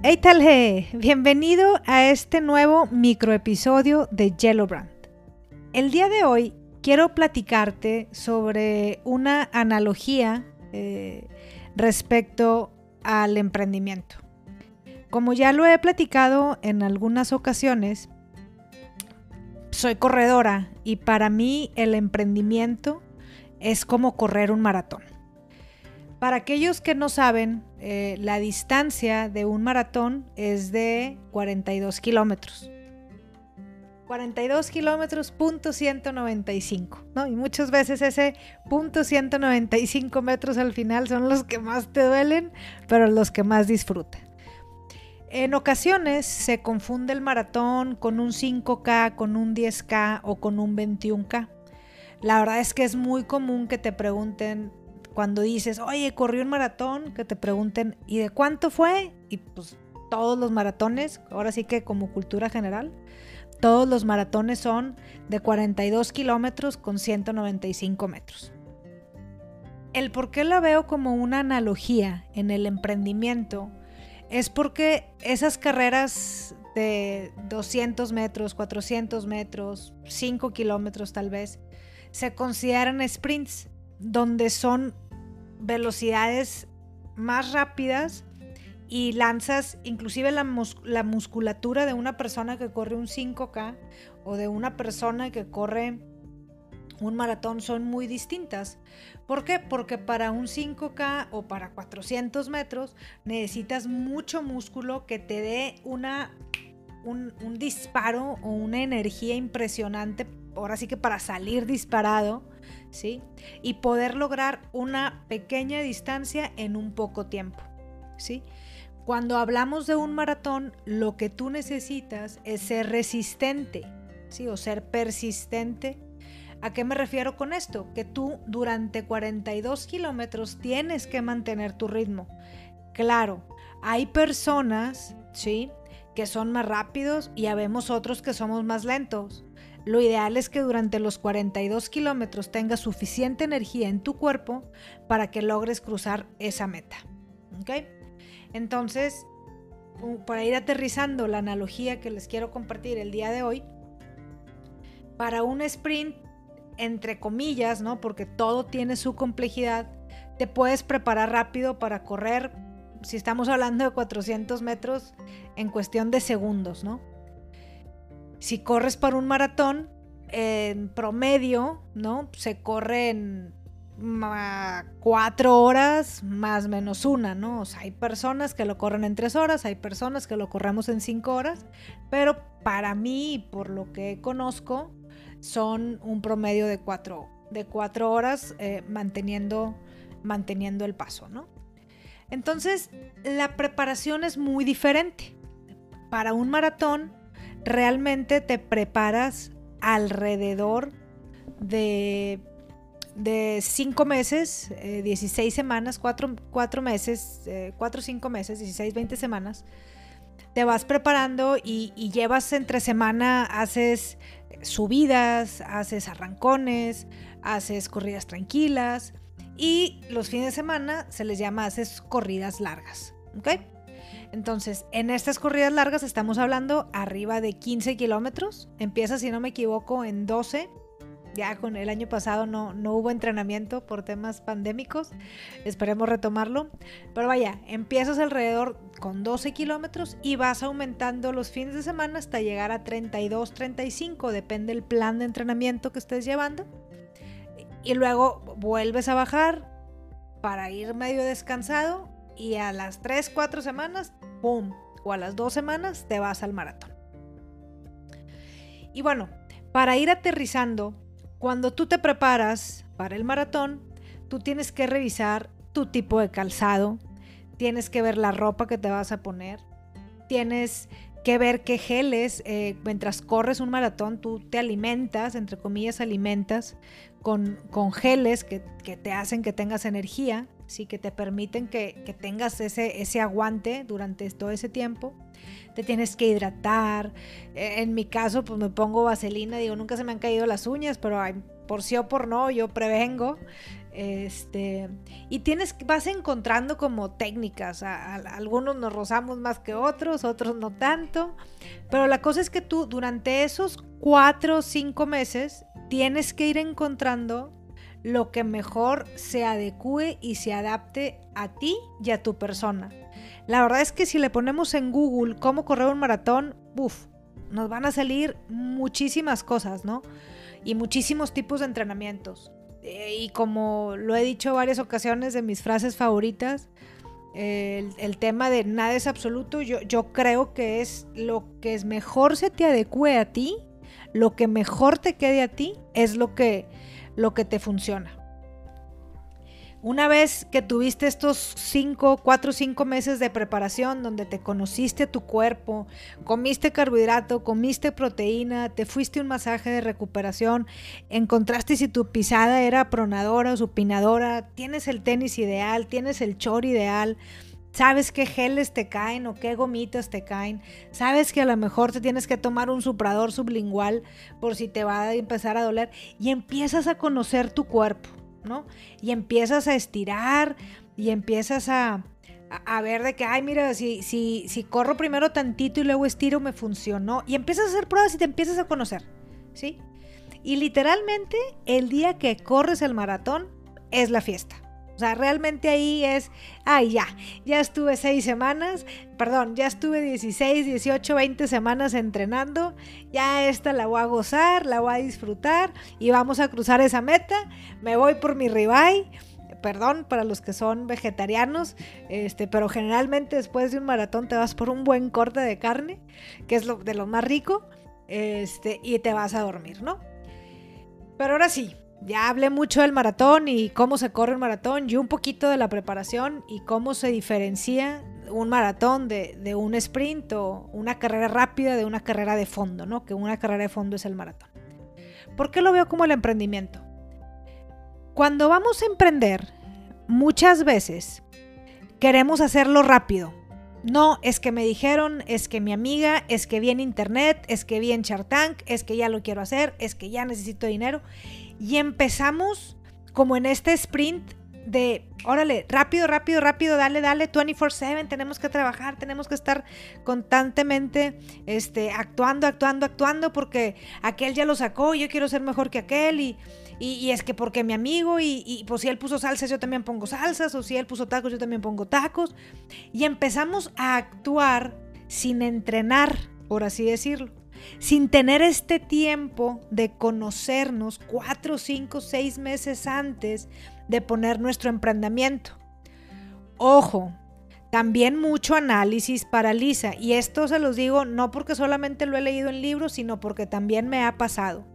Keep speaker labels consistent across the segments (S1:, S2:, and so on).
S1: Hey Talhe, bienvenido a este nuevo microepisodio de Yellow Brand. El día de hoy quiero platicarte sobre una analogía eh, respecto al emprendimiento. Como ya lo he platicado en algunas ocasiones, soy corredora y para mí el emprendimiento es como correr un maratón. Para aquellos que no saben, eh, la distancia de un maratón es de 42 kilómetros. 42 kilómetros, punto 195, ¿no? Y muchas veces ese punto 195 metros al final son los que más te duelen, pero los que más disfrutas. En ocasiones se confunde el maratón con un 5K, con un 10K o con un 21K. La verdad es que es muy común que te pregunten cuando dices, oye, corrí un maratón, que te pregunten, ¿y de cuánto fue? Y pues todos los maratones, ahora sí que como cultura general, todos los maratones son de 42 kilómetros con 195 metros. El por qué la veo como una analogía en el emprendimiento es porque esas carreras de 200 metros, 400 metros, 5 kilómetros tal vez, se consideran sprints, donde son velocidades más rápidas y lanzas inclusive la, la, musculatura de una persona que corre un 5K o de una persona que corre un maratón son muy distintas. ¿Por qué? Porque para un 5K o para 400 metros necesitas mucho músculo que te dé una, un, un disparo o una energía impresionante, ahora sí que para salir disparado, ¿sí? Y poder lograr una pequeña distancia en un poco tiempo, ¿sí? Cuando hablamos de un maratón, lo que tú necesitas es ser resistente, ¿sí? O ser persistente ¿A qué me refiero con esto? Que tú durante 42 kilómetros tienes que mantener tu ritmo. Claro, hay personas, ¿sí? Que son más rápidos y habemos otros que somos más lentos. Lo ideal es que durante los 42 kilómetros tengas suficiente energía en tu cuerpo para que logres cruzar esa meta. Entonces, para ir aterrizando la analogía que les quiero compartir el día de hoy, para un sprint entre comillas, ¿no? Porque todo tiene su complejidad, te puedes preparar rápido para correr, si estamos hablando de 400 metros, en cuestión de segundos, ¿no? Si corres para un maratón, en promedio, ¿no? Se corre en cuatro horas más menos una, ¿no? O sea, hay personas que lo corren en tres horas, hay personas que lo corremos en cinco horas, pero para mí, por lo que conozco, son un promedio de cuatro, de cuatro horas eh, manteniendo, manteniendo el paso, ¿no? Entonces, la preparación es muy diferente. Para un maratón, realmente te preparas alrededor de, de cinco meses, 16 eh, semanas, cuatro, meses, eh, cuatro o cinco meses, 16, 20 semanas. Te vas preparando y, y llevas entre semana, haces subidas, haces arrancones, haces corridas tranquilas y los fines de semana se les llama haces corridas largas. ¿Ok? Entonces, en estas corridas largas estamos hablando arriba de 15 kilómetros. Empieza, si no me equivoco, en 12 ya con el año pasado no, no hubo entrenamiento por temas pandémicos. Esperemos retomarlo. Pero vaya, empiezas alrededor con 12 kilómetros y vas aumentando los fines de semana hasta llegar a 32, 35. Depende del plan de entrenamiento que estés llevando. Y luego vuelves a bajar para ir medio descansado y a las 3, 4 semanas, ¡pum! O a las 2 semanas te vas al maratón. Y bueno, para ir aterrizando cuando tú te preparas para el maratón, tú tienes que revisar tu tipo de calzado, tienes que ver la ropa que te vas a poner, tienes que ver qué geles, eh, mientras corres un maratón, tú te alimentas, entre comillas, alimentas con, con geles que, te hacen que tengas energía, ¿sí? que te permiten que, que tengas ese, ese aguante durante todo ese tiempo te tienes que hidratar. E, en mi caso, pues me pongo vaselina, digo, nunca se me han caído las uñas, pero por sí o por no, yo prevengo. Este, y tienes, vas encontrando como técnicas. algunos nos rozamos más que otros, otros no tanto. Pero la cosa es que tú durante esos cuatro o cinco meses tienes que ir encontrando lo que mejor se adecue y se adapte a ti y a tu persona. La verdad es que si le ponemos en Google cómo correr un maratón, uff, nos van a salir muchísimas cosas, ¿no? Y muchísimos tipos de entrenamientos. Eh, y como lo he dicho varias ocasiones de mis frases favoritas, el, tema de nada es absoluto, yo, creo que es lo que es mejor se te adecue a ti, lo que mejor te quede a ti, es lo que, lo que te funciona. Una vez que tuviste estos 5, 4, 5 meses de preparación donde te conociste tu cuerpo, comiste carbohidrato, comiste proteína, te fuiste un masaje de recuperación, encontraste si tu pisada era pronadora o supinadora, tienes el tenis ideal, tienes el chor ideal, sabes qué geles te caen o qué gomitas te caen, sabes que a lo mejor te tienes que tomar un suprador sublingual por si te va a empezar a doler y empiezas a conocer tu cuerpo y empiezas a estirar y empiezas a, a, ver de que, ay, mira, si, si, si corro primero tantito y luego estiro, me funcionó. Y empiezas a hacer pruebas y te empiezas a conocer, ¿sí? Y literalmente el día que corres el maratón es la fiesta. O sea, realmente ahí es, ay, ya, ya estuve seis semanas, perdón, ya estuve 16, 18, 20 semanas entrenando, ya esta la voy a gozar, la voy a disfrutar y vamos a cruzar esa meta, me voy por mi ribeye, perdón para los que son vegetarianos, este, pero generalmente después de un maratón te vas por un buen corte de carne, que es lo, de lo más rico, este, y te vas a dormir, ¿no? Pero ahora sí, ya hablé mucho del maratón y cómo se corre un maratón y un poquito de la preparación y cómo se diferencia un maratón de, un sprint o una carrera rápida de una carrera de fondo, ¿no? Que una carrera de fondo es el maratón. ¿Por qué lo veo como el emprendimiento? Cuando vamos a emprender, muchas veces queremos hacerlo rápido. No, es que me dijeron, es que mi amiga, es que vi en internet, es que vi en Chartank, es que ya lo quiero hacer, es que ya necesito dinero. Y empezamos como en este sprint de, órale, rápido, rápido, rápido, dale, dale, 24/7, tenemos que trabajar, tenemos que estar constantemente este, actuando, actuando, actuando, porque aquel ya lo sacó, yo quiero ser mejor que aquel, y, y, es que porque mi amigo, y, y, pues si él puso salsas, yo también pongo salsas, o si él puso tacos, yo también pongo tacos, y empezamos a actuar sin entrenar, por así decirlo sin tener este tiempo de conocernos cuatro, cinco, seis meses antes de poner nuestro emprendimiento. Ojo, también mucho análisis paraliza y esto se los digo no porque solamente lo he leído en libros, sino porque también me ha pasado.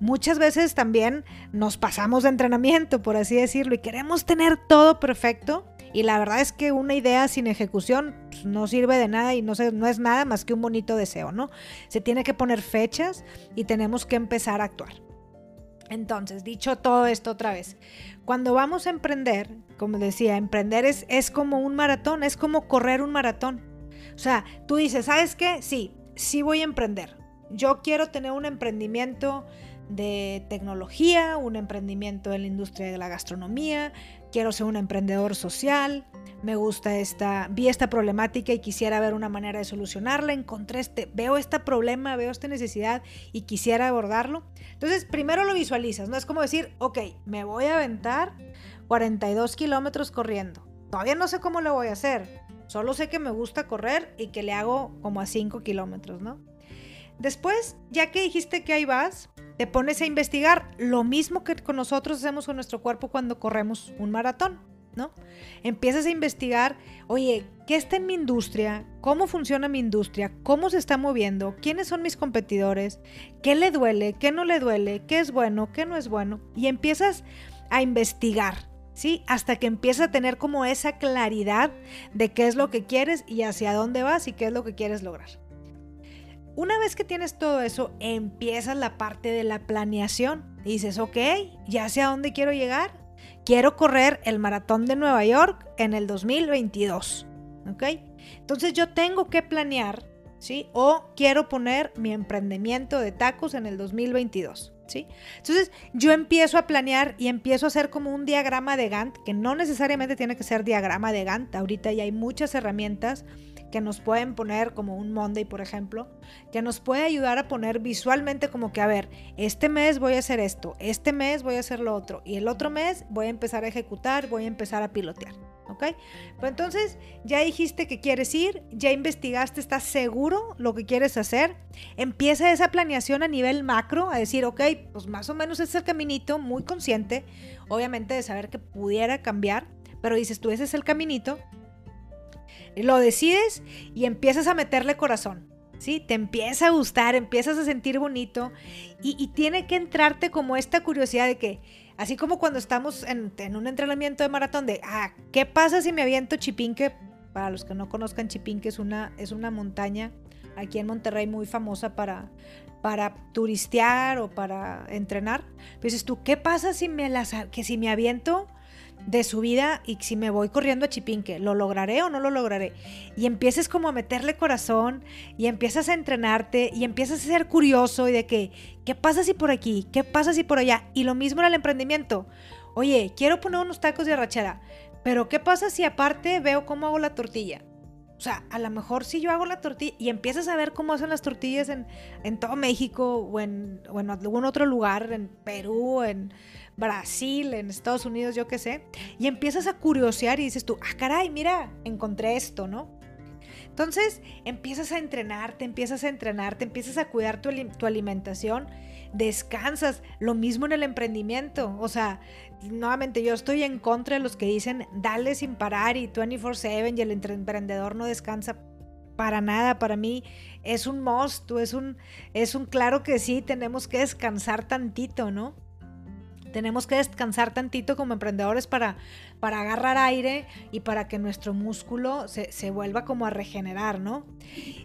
S1: Muchas veces también nos pasamos de entrenamiento, por así decirlo, y queremos tener todo perfecto y la verdad es que una idea sin ejecución pues, no sirve de nada y no, no es nada más que un bonito deseo, ¿no? Se tiene que poner fechas y tenemos que empezar a actuar. Entonces, dicho todo esto otra vez, cuando vamos a emprender, como decía, emprender es, es como un maratón, es como correr un maratón. O sea, tú dices, ¿sabes qué? Sí, sí voy a emprender. Yo quiero tener un emprendimiento de tecnología, un emprendimiento en la industria de la gastronomía, quiero ser un emprendedor social, me gusta esta, vi esta problemática y quisiera ver una manera de solucionarla, encontré este, veo este problema, veo esta necesidad y quisiera abordarlo. Entonces, primero lo visualizas, no es como decir, ok, me voy a aventar 42 kilómetros corriendo. Todavía no sé cómo lo voy a hacer, solo sé que me gusta correr y que le hago como a 5 kilómetros, ¿no? Después, ya que dijiste que ahí vas, te pones a investigar lo mismo que con nosotros hacemos con nuestro cuerpo cuando corremos un maratón, ¿no? Empiezas a investigar, oye, ¿qué está en mi industria? ¿Cómo funciona mi industria? ¿Cómo se está moviendo? ¿Quiénes son mis competidores? ¿Qué le duele? ¿Qué no le duele? ¿Qué es bueno? ¿Qué no es bueno? Y empiezas a investigar, ¿sí? Hasta que empiezas a tener como esa claridad de qué es lo que quieres y hacia dónde vas y qué es lo que quieres lograr. Una vez que tienes todo eso, empiezas la parte de la planeación. dices, ok, ya sé a dónde quiero llegar. Quiero correr el maratón de Nueva York en el 2022. ¿Ok? Entonces yo tengo que planear ¿sí? O quiero poner mi emprendimiento de tacos en el 2022. ¿Sí? Entonces yo empiezo a planear y empiezo a hacer como un diagrama de Gantt, que no necesariamente tiene que ser diagrama de Gantt, ahorita ya hay muchas herramientas que nos pueden poner como un Monday, por ejemplo, que nos puede ayudar a poner visualmente como que, a ver, este mes voy a hacer esto, este mes voy a hacer lo otro, y el otro mes voy a empezar a ejecutar, voy a empezar a pilotear. ¿Ok? Pues entonces ya dijiste que quieres ir, ya investigaste, estás seguro lo que quieres hacer. Empieza esa planeación a nivel macro, a decir, ok, pues más o menos es el caminito, muy consciente, obviamente de saber que pudiera cambiar, pero dices tú, ese es el caminito, lo decides y empiezas a meterle corazón. ¿Sí? Te empieza a gustar, empiezas a sentir bonito y, tiene que entrarte como esta curiosidad de que, así como cuando estamos en, un entrenamiento de maratón, de, ah, ¿qué pasa si me aviento Chipinque? Para los que no conozcan, Chipinque es una, es una montaña aquí en Monterrey muy famosa para, para turistear o para entrenar. Pues dices tú, ¿qué pasa si me, las, que si me aviento de su vida y si me voy corriendo a Chipinque, ¿lo lograré o no lo lograré? Y empieces como a meterle corazón y empiezas a entrenarte y empiezas a ser curioso y de que, ¿qué pasa si por aquí? ¿Qué pasa si por allá? Y lo mismo en el emprendimiento. Oye, quiero poner unos tacos de arrachera, pero ¿qué pasa si aparte veo cómo hago la tortilla? O sea, a lo mejor si yo hago la tortilla y empiezas a ver cómo hacen las tortillas en, en todo México o en, o algún otro lugar, en Perú, en Brasil, en Estados Unidos, yo qué sé, y empiezas a curiosear y dices tú, ah, caray, mira, encontré esto, ¿no? Entonces empiezas a entrenarte, empiezas a entrenarte, empiezas a cuidar tu, tu, alimentación, descansas, lo mismo en el emprendimiento. O sea, nuevamente yo estoy en contra de los que dicen dale sin parar y 24/7 y el emprendedor no descansa. Para nada, para mí es un must, es un, es un claro que sí, tenemos que descansar tantito, ¿no? Tenemos que descansar tantito como emprendedores para, para agarrar aire y para que nuestro músculo se, se, vuelva como a regenerar, ¿no?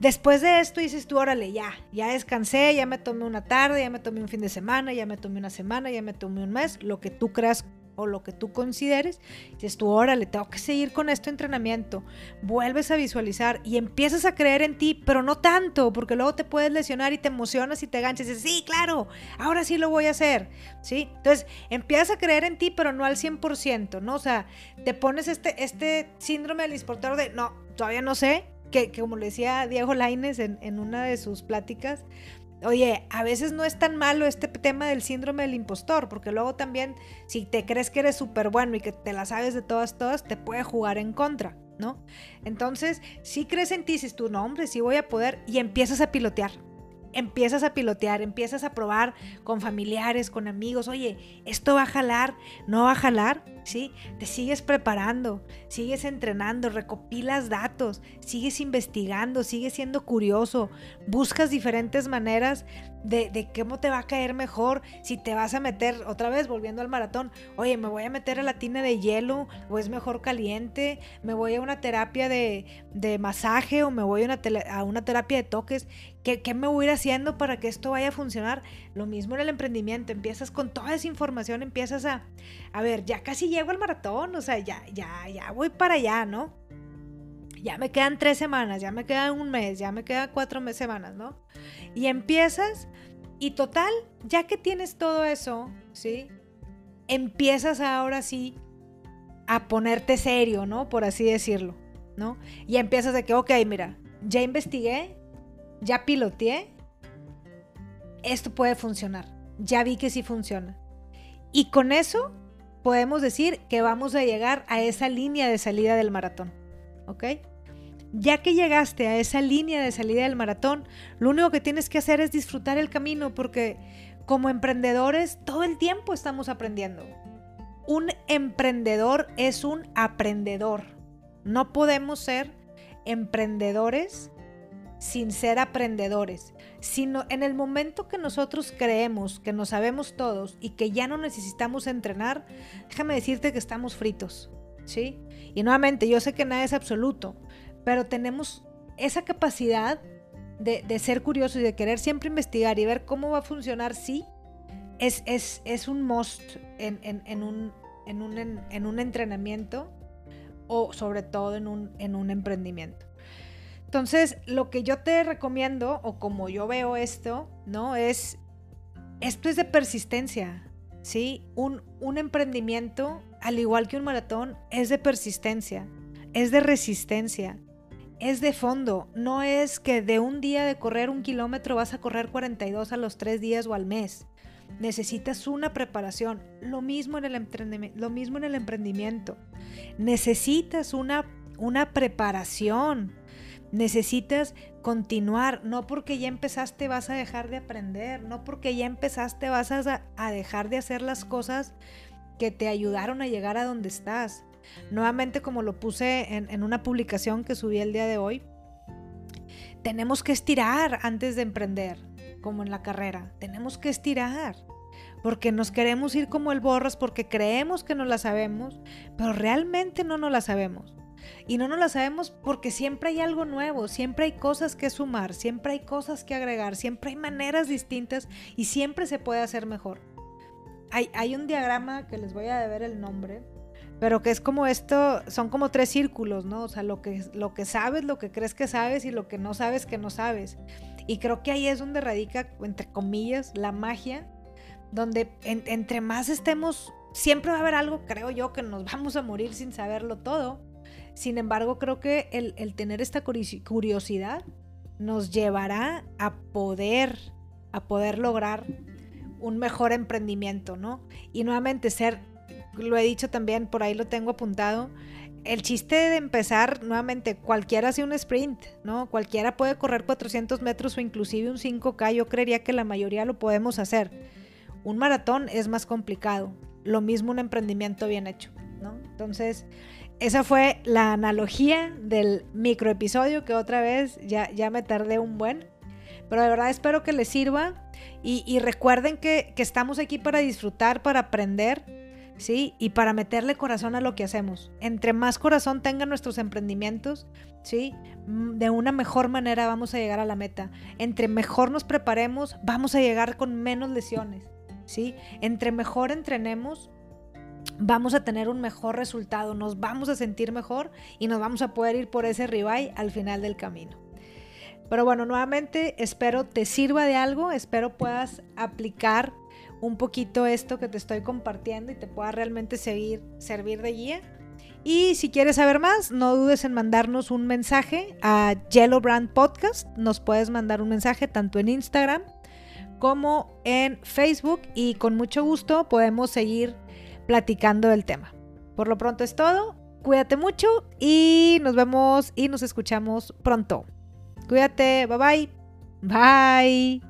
S1: Después de esto dices tú, órale, ya, ya descansé, ya me tomé una tarde, ya me tomé un fin de semana, ya me tomé una semana, ya me tomé un mes, lo que tú creas o lo que tú consideres, dices tú, órale, tengo que seguir con este entrenamiento, vuelves a visualizar y empiezas a creer en ti, pero no tanto, porque luego te puedes lesionar y te emocionas y te ganchas y dices, sí, claro, ahora sí lo voy a hacer, ¿sí? Entonces, empiezas a creer en ti, pero no al 100%, ¿no? O sea, te pones este, este síndrome del exportador de, no, todavía no sé, que, como le decía Diego Laines en, en una de sus pláticas, Oye, a veces no es tan malo este tema del síndrome del impostor, porque luego también si te crees que eres súper bueno y que te la sabes de todas, todas, te puede jugar en contra, ¿no? Entonces, si crees en ti, dices tú, no, hombre, sí voy a poder, y empiezas a pilotear. Empiezas a pilotear, empiezas a probar con familiares, con amigos, oye, esto va a jalar, no va a jalar, ¿sí? Te sigues preparando, sigues entrenando, recopilas datos, sigues investigando, sigues siendo curioso, buscas diferentes maneras de, cómo te va a caer mejor, si te vas a meter, otra vez volviendo al maratón, oye, me voy a meter a la tina de hielo o es mejor caliente, me voy a una terapia de, masaje o me voy a una, a una terapia de toques, ¿Qué, ¿Qué, me voy a ir haciendo para que esto vaya a funcionar? Lo mismo en el emprendimiento, empiezas con toda esa información, empiezas a, a ver, ya casi llego al maratón, o sea, ya, ya, ya voy para allá, ¿no? Ya me quedan tres semanas, ya me quedan un mes, ya me quedan cuatro semanas, ¿no? Y empiezas, y total, ya que tienes todo eso, ¿sí? Empiezas ahora sí a ponerte serio, ¿no? Por así decirlo, ¿no? Y empiezas de que, ok, mira, ya investigué, ya piloteé, esto puede funcionar, ya vi que sí funciona. Y con eso podemos decir que vamos a llegar a esa línea de salida del maratón. ¿Ok? Ya que llegaste a esa línea de salida del maratón, lo único que tienes que hacer es disfrutar el camino porque como emprendedores todo el tiempo estamos aprendiendo. Un emprendedor es un aprendedor. No podemos ser emprendedores sin ser aprendedores, sino en el momento que nosotros creemos que nos sabemos todos y que ya no necesitamos entrenar, déjame decirte que estamos fritos, ¿sí? Y nuevamente, yo sé que nada es absoluto, pero tenemos esa capacidad de, ser curiosos y de querer siempre investigar y ver cómo va a funcionar, sí, es, es, un must en, un, en, un, en un entrenamiento o sobre todo en un, en un emprendimiento. Entonces, lo que yo te recomiendo, o como yo veo esto, ¿no? Es, esto es de persistencia, ¿sí? Un, un emprendimiento, al igual que un maratón, es de persistencia, es de resistencia, es de fondo. No es que de un día de correr un kilómetro vas a correr 42 a los tres días o al mes. Necesitas una preparación. Lo mismo en el, emprendimiento. Lo mismo en el emprendimiento. Necesitas una, una preparación. Necesitas continuar. No porque ya empezaste vas a dejar de aprender. No porque ya empezaste vas a, dejar de hacer las cosas que te ayudaron a llegar a donde estás. Nuevamente, como lo puse en, en una publicación que subí el día de hoy, tenemos que estirar antes de emprender, como en la carrera. Tenemos que estirar porque nos queremos ir como el borras, porque creemos que no la sabemos, pero realmente no nos la sabemos. Y no nos la sabemos porque siempre hay algo nuevo, siempre hay cosas que sumar, siempre hay cosas que agregar, siempre hay maneras distintas y siempre se puede hacer mejor. Hay, hay un diagrama que les voy a deber el nombre, pero que es como esto, son como tres círculos, ¿no? O sea, lo que, lo que sabes, lo que crees que sabes y lo que no sabes que no sabes. Y creo que ahí es donde radica, entre comillas, la magia, donde entre más estemos, siempre va a haber algo, creo yo, que nos vamos a morir sin saberlo todo. Sin embargo, creo que el, tener esta curiosidad nos llevará a poder, a poder lograr un mejor emprendimiento, ¿no? Y nuevamente ser lo he dicho también, por ahí lo tengo apuntado. El chiste de empezar, nuevamente, cualquiera hace un sprint, ¿no? Cualquiera puede correr 400 metros o inclusive un 5K. Yo creería que la mayoría lo podemos hacer. Un maratón es más complicado. Lo mismo un emprendimiento bien hecho, ¿no? Entonces, esa fue la analogía del microepisodio que otra vez ya, ya me tardé un buen. Pero de verdad espero que les sirva y, recuerden que, que estamos aquí para disfrutar, para aprender ¿sí? Y para meterle corazón a lo que hacemos. Entre más corazón tengan nuestros emprendimientos, ¿sí? Mm, de una mejor manera vamos a llegar a la meta. Entre mejor nos preparemos, vamos a llegar con menos lesiones, ¿sí? Entre mejor entrenemos, vamos a tener un mejor resultado, nos vamos a sentir mejor y nos vamos a poder ir por ese ribeye al final del camino. Pero bueno, nuevamente espero te sirva de algo, espero puedas aplicar un poquito esto que te estoy compartiendo y te pueda realmente seguir, servir de guía. Y si quieres saber más, no dudes en mandarnos un mensaje a Yellow Brand Podcast. Nos puedes mandar un mensaje tanto en Instagram como en Facebook y con mucho gusto podemos seguir platicando del tema. Por lo pronto es todo. Cuídate mucho y nos vemos y nos escuchamos pronto. Cuídate, bye bye. Bye.